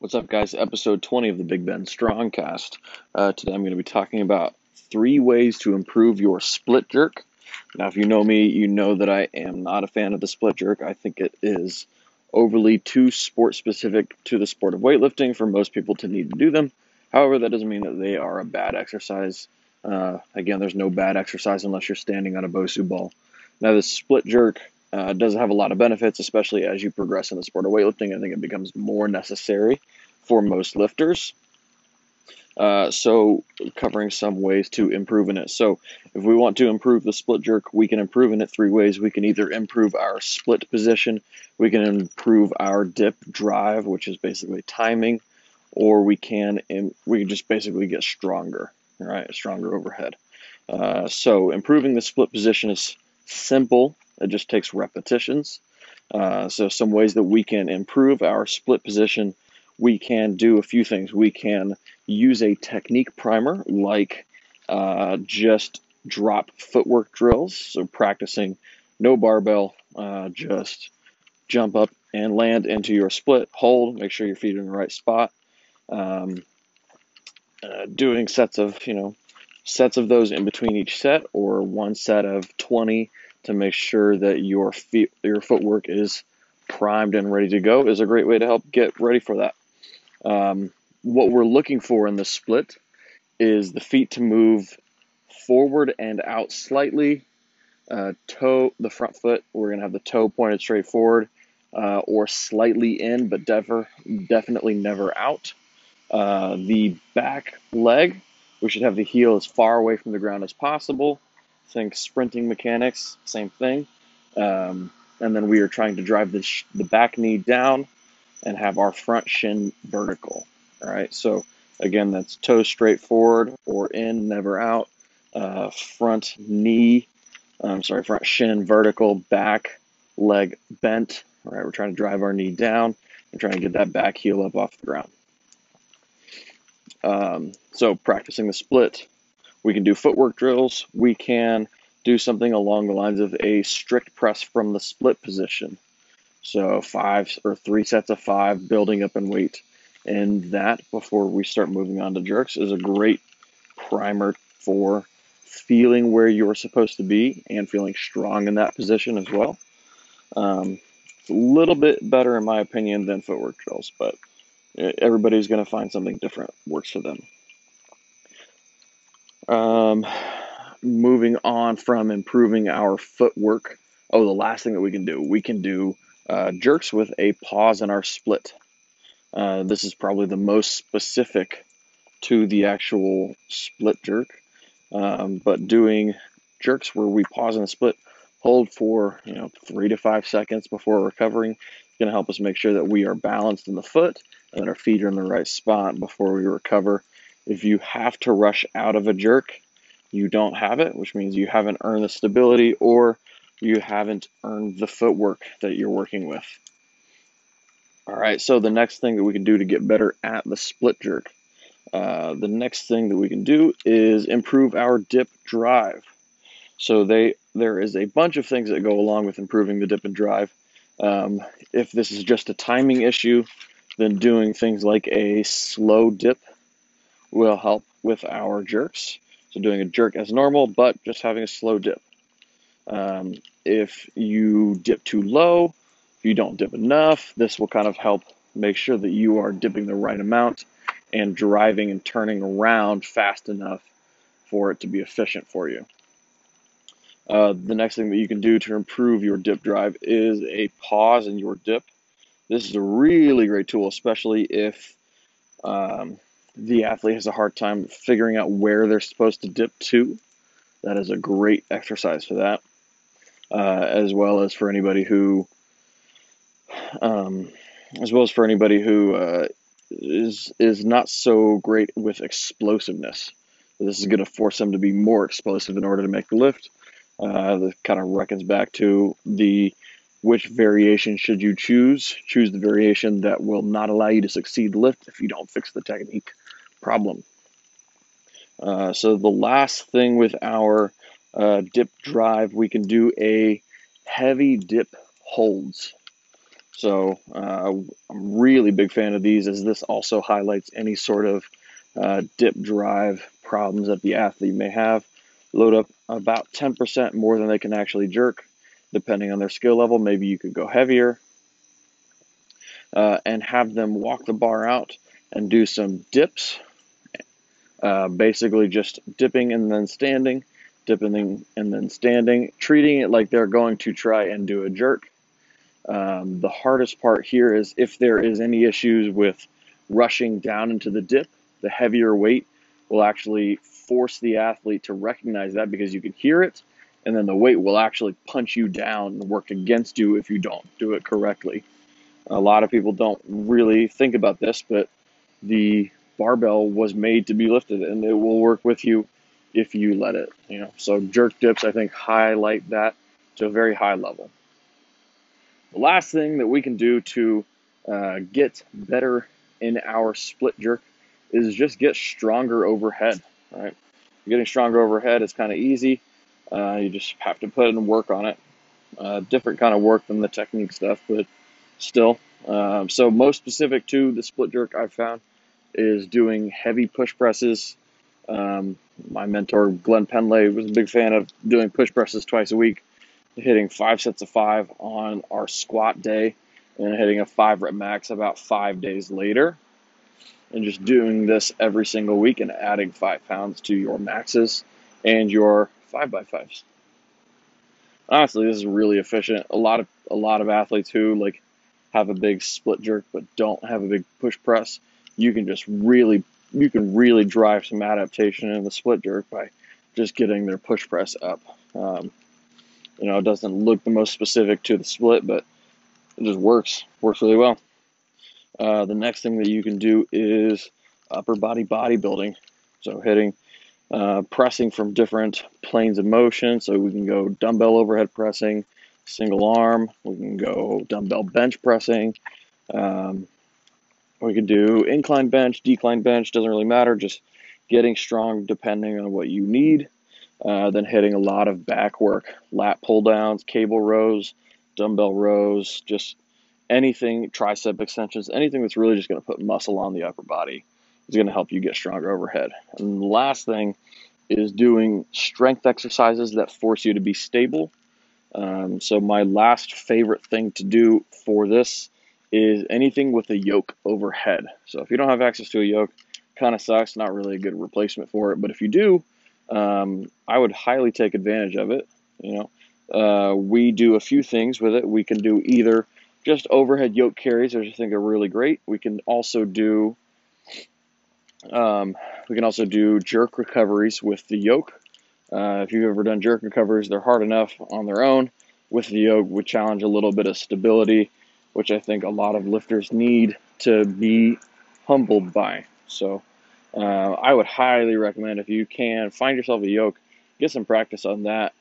What's up, guys? Episode 20 of the Big Bend Strongcast. Uh, today I'm going to be talking about three ways to improve your split jerk. Now, if you know me, you know that I am not a fan of the split jerk. I think it is overly too sport specific to the sport of weightlifting for most people to need to do them. However, that doesn't mean that they are a bad exercise. Uh, again, there's no bad exercise unless you're standing on a Bosu ball. Now, the split jerk uh, does have a lot of benefits, especially as you progress in the sport of weightlifting. I think it becomes more necessary for most lifters. Uh, so, covering some ways to improve in it. So, if we want to improve the split jerk, we can improve in it three ways. We can either improve our split position, we can improve our dip drive, which is basically timing, or we can we can just basically get stronger, right? Stronger overhead. Uh, so, improving the split position is simple it just takes repetitions. Uh, so, some ways that we can improve our split position, we can do a few things. We can use a technique primer like uh, just drop footwork drills. So, practicing no barbell, uh, just jump up and land into your split, hold, make sure your feet are in the right spot. Um, uh, doing sets of, you know, sets of those in between each set or one set of 20 to make sure that your feet, your footwork is primed and ready to go is a great way to help get ready for that. Um, what we're looking for in the split is the feet to move forward and out slightly. Uh, toe, the front foot, we're going to have the toe pointed straight forward uh, or slightly in, but dever, definitely never out. Uh, the back leg, we should have the heel as far away from the ground as possible think sprinting mechanics, same thing. Um, and then we are trying to drive the, sh- the back knee down and have our front shin vertical. All right, so again, that's toe straight forward or in, never out. Uh, front knee, I'm sorry, front shin vertical, back leg bent. All right, we're trying to drive our knee down and trying to get that back heel up off the ground. Um, so practicing the split, we can do footwork drills. We can do something along the lines of a strict press from the split position. So five or three sets of five, building up in weight. And that before we start moving on to jerks is a great primer for feeling where you're supposed to be and feeling strong in that position as well. Um, it's a little bit better, in my opinion, than footwork drills, but everybody's going to find something different works for them. Um, moving on from improving our footwork. Oh, the last thing that we can do, we can do uh, jerks with a pause in our split. Uh, this is probably the most specific to the actual split jerk. Um, but doing jerks where we pause in the split, hold for you know three to five seconds before recovering, is going to help us make sure that we are balanced in the foot and that our feet are in the right spot before we recover if you have to rush out of a jerk, you don't have it, which means you haven't earned the stability or you haven't earned the footwork that you're working with. All right, so the next thing that we can do to get better at the split jerk, uh, the next thing that we can do is improve our dip drive. So they there is a bunch of things that go along with improving the dip and drive. Um, if this is just a timing issue, then doing things like a slow dip will help with our jerks. So doing a jerk as normal, but just having a slow dip. Um, if you dip too low, if you don't dip enough, this will kind of help make sure that you are dipping the right amount and driving and turning around fast enough for it to be efficient for you. Uh, the next thing that you can do to improve your dip drive is a pause in your dip. This is a really great tool, especially if um, the athlete has a hard time figuring out where they're supposed to dip to. That is a great exercise for that, uh, as well as for anybody who, um, as well as for anybody who uh, is is not so great with explosiveness. This is going to force them to be more explosive in order to make the lift. Uh, that kind of reckons back to the which variation should you choose? Choose the variation that will not allow you to succeed lift if you don't fix the technique problem. Uh, so the last thing with our uh, dip drive, we can do a heavy dip holds. So uh, I'm really big fan of these as this also highlights any sort of uh, dip drive problems that the athlete may have. Load up about 10% more than they can actually jerk, depending on their skill level. Maybe you could go heavier uh, and have them walk the bar out and do some dips. Uh, basically, just dipping and then standing, dipping and then standing, treating it like they're going to try and do a jerk. Um, the hardest part here is if there is any issues with rushing down into the dip, the heavier weight will actually force the athlete to recognize that because you can hear it, and then the weight will actually punch you down and work against you if you don't do it correctly. A lot of people don't really think about this, but the barbell was made to be lifted and it will work with you if you let it, you know. So jerk dips I think highlight that to a very high level. The last thing that we can do to uh, get better in our split jerk is just get stronger overhead. Right, getting stronger overhead is kind of easy. Uh, you just have to put in work on it. Uh, different kind of work than the technique stuff, but still. Um, so most specific to the split jerk I've found is doing heavy push presses. Um, my mentor Glenn Pendlay was a big fan of doing push presses twice a week hitting five sets of five on our squat day and hitting a five rep max about five days later. And just doing this every single week and adding five pounds to your maxes and your five by fives. Honestly, this is really efficient. A lot of a lot of athletes who like have a big split jerk but don't have a big push press, you can just really you can really drive some adaptation in the split jerk by just getting their push press up. Um, you know, it doesn't look the most specific to the split, but it just works, works really well. Uh, the next thing that you can do is upper body bodybuilding. So hitting, uh, pressing from different planes of motion. So we can go dumbbell overhead pressing, single arm. We can go dumbbell bench pressing. Um, we can do incline bench, decline bench, doesn't really matter. Just getting strong depending on what you need. Uh, then hitting a lot of back work, lat pull downs, cable rows, dumbbell rows, just anything, tricep extensions, anything that's really just going to put muscle on the upper body is going to help you get stronger overhead. And the last thing is doing strength exercises that force you to be stable. Um, so, my last favorite thing to do for this is anything with a yoke overhead. So, if you don't have access to a yoke, kind of sucks, not really a good replacement for it. But if you do, um, I would highly take advantage of it. You know, uh, we do a few things with it. We can do either just overhead yoke carries, which I think are really great. We can also do um, we can also do jerk recoveries with the yoke. Uh, if you've ever done jerk recoveries, they're hard enough on their own. With the yoke, we challenge a little bit of stability, which I think a lot of lifters need to be humbled by. So uh, I would highly recommend if you can find yourself a yoke, get some practice on that.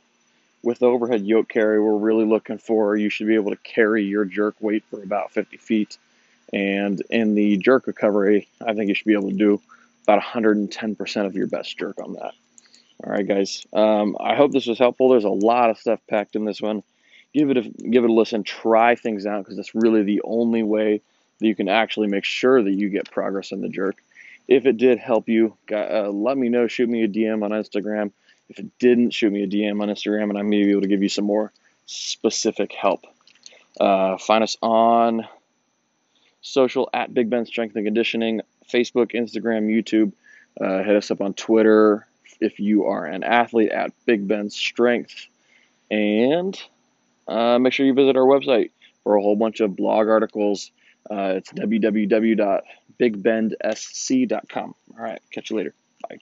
With the overhead yoke carry, we're really looking for you should be able to carry your jerk weight for about 50 feet. And in the jerk recovery, I think you should be able to do about 110% of your best jerk on that. All right, guys. Um, I hope this was helpful. There's a lot of stuff packed in this one. Give it a give it a listen. Try things out because that's really the only way that you can actually make sure that you get progress in the jerk. If it did help you, uh, let me know. Shoot me a DM on Instagram. If it didn't, shoot me a DM on Instagram, and I may be able to give you some more specific help. Uh, find us on social at Big Bend Strength and Conditioning, Facebook, Instagram, YouTube. Uh, hit us up on Twitter if you are an athlete at Big Bend Strength. And uh, make sure you visit our website for a whole bunch of blog articles. Uh, it's www.bigbendSC.com. All right, catch you later. Bye.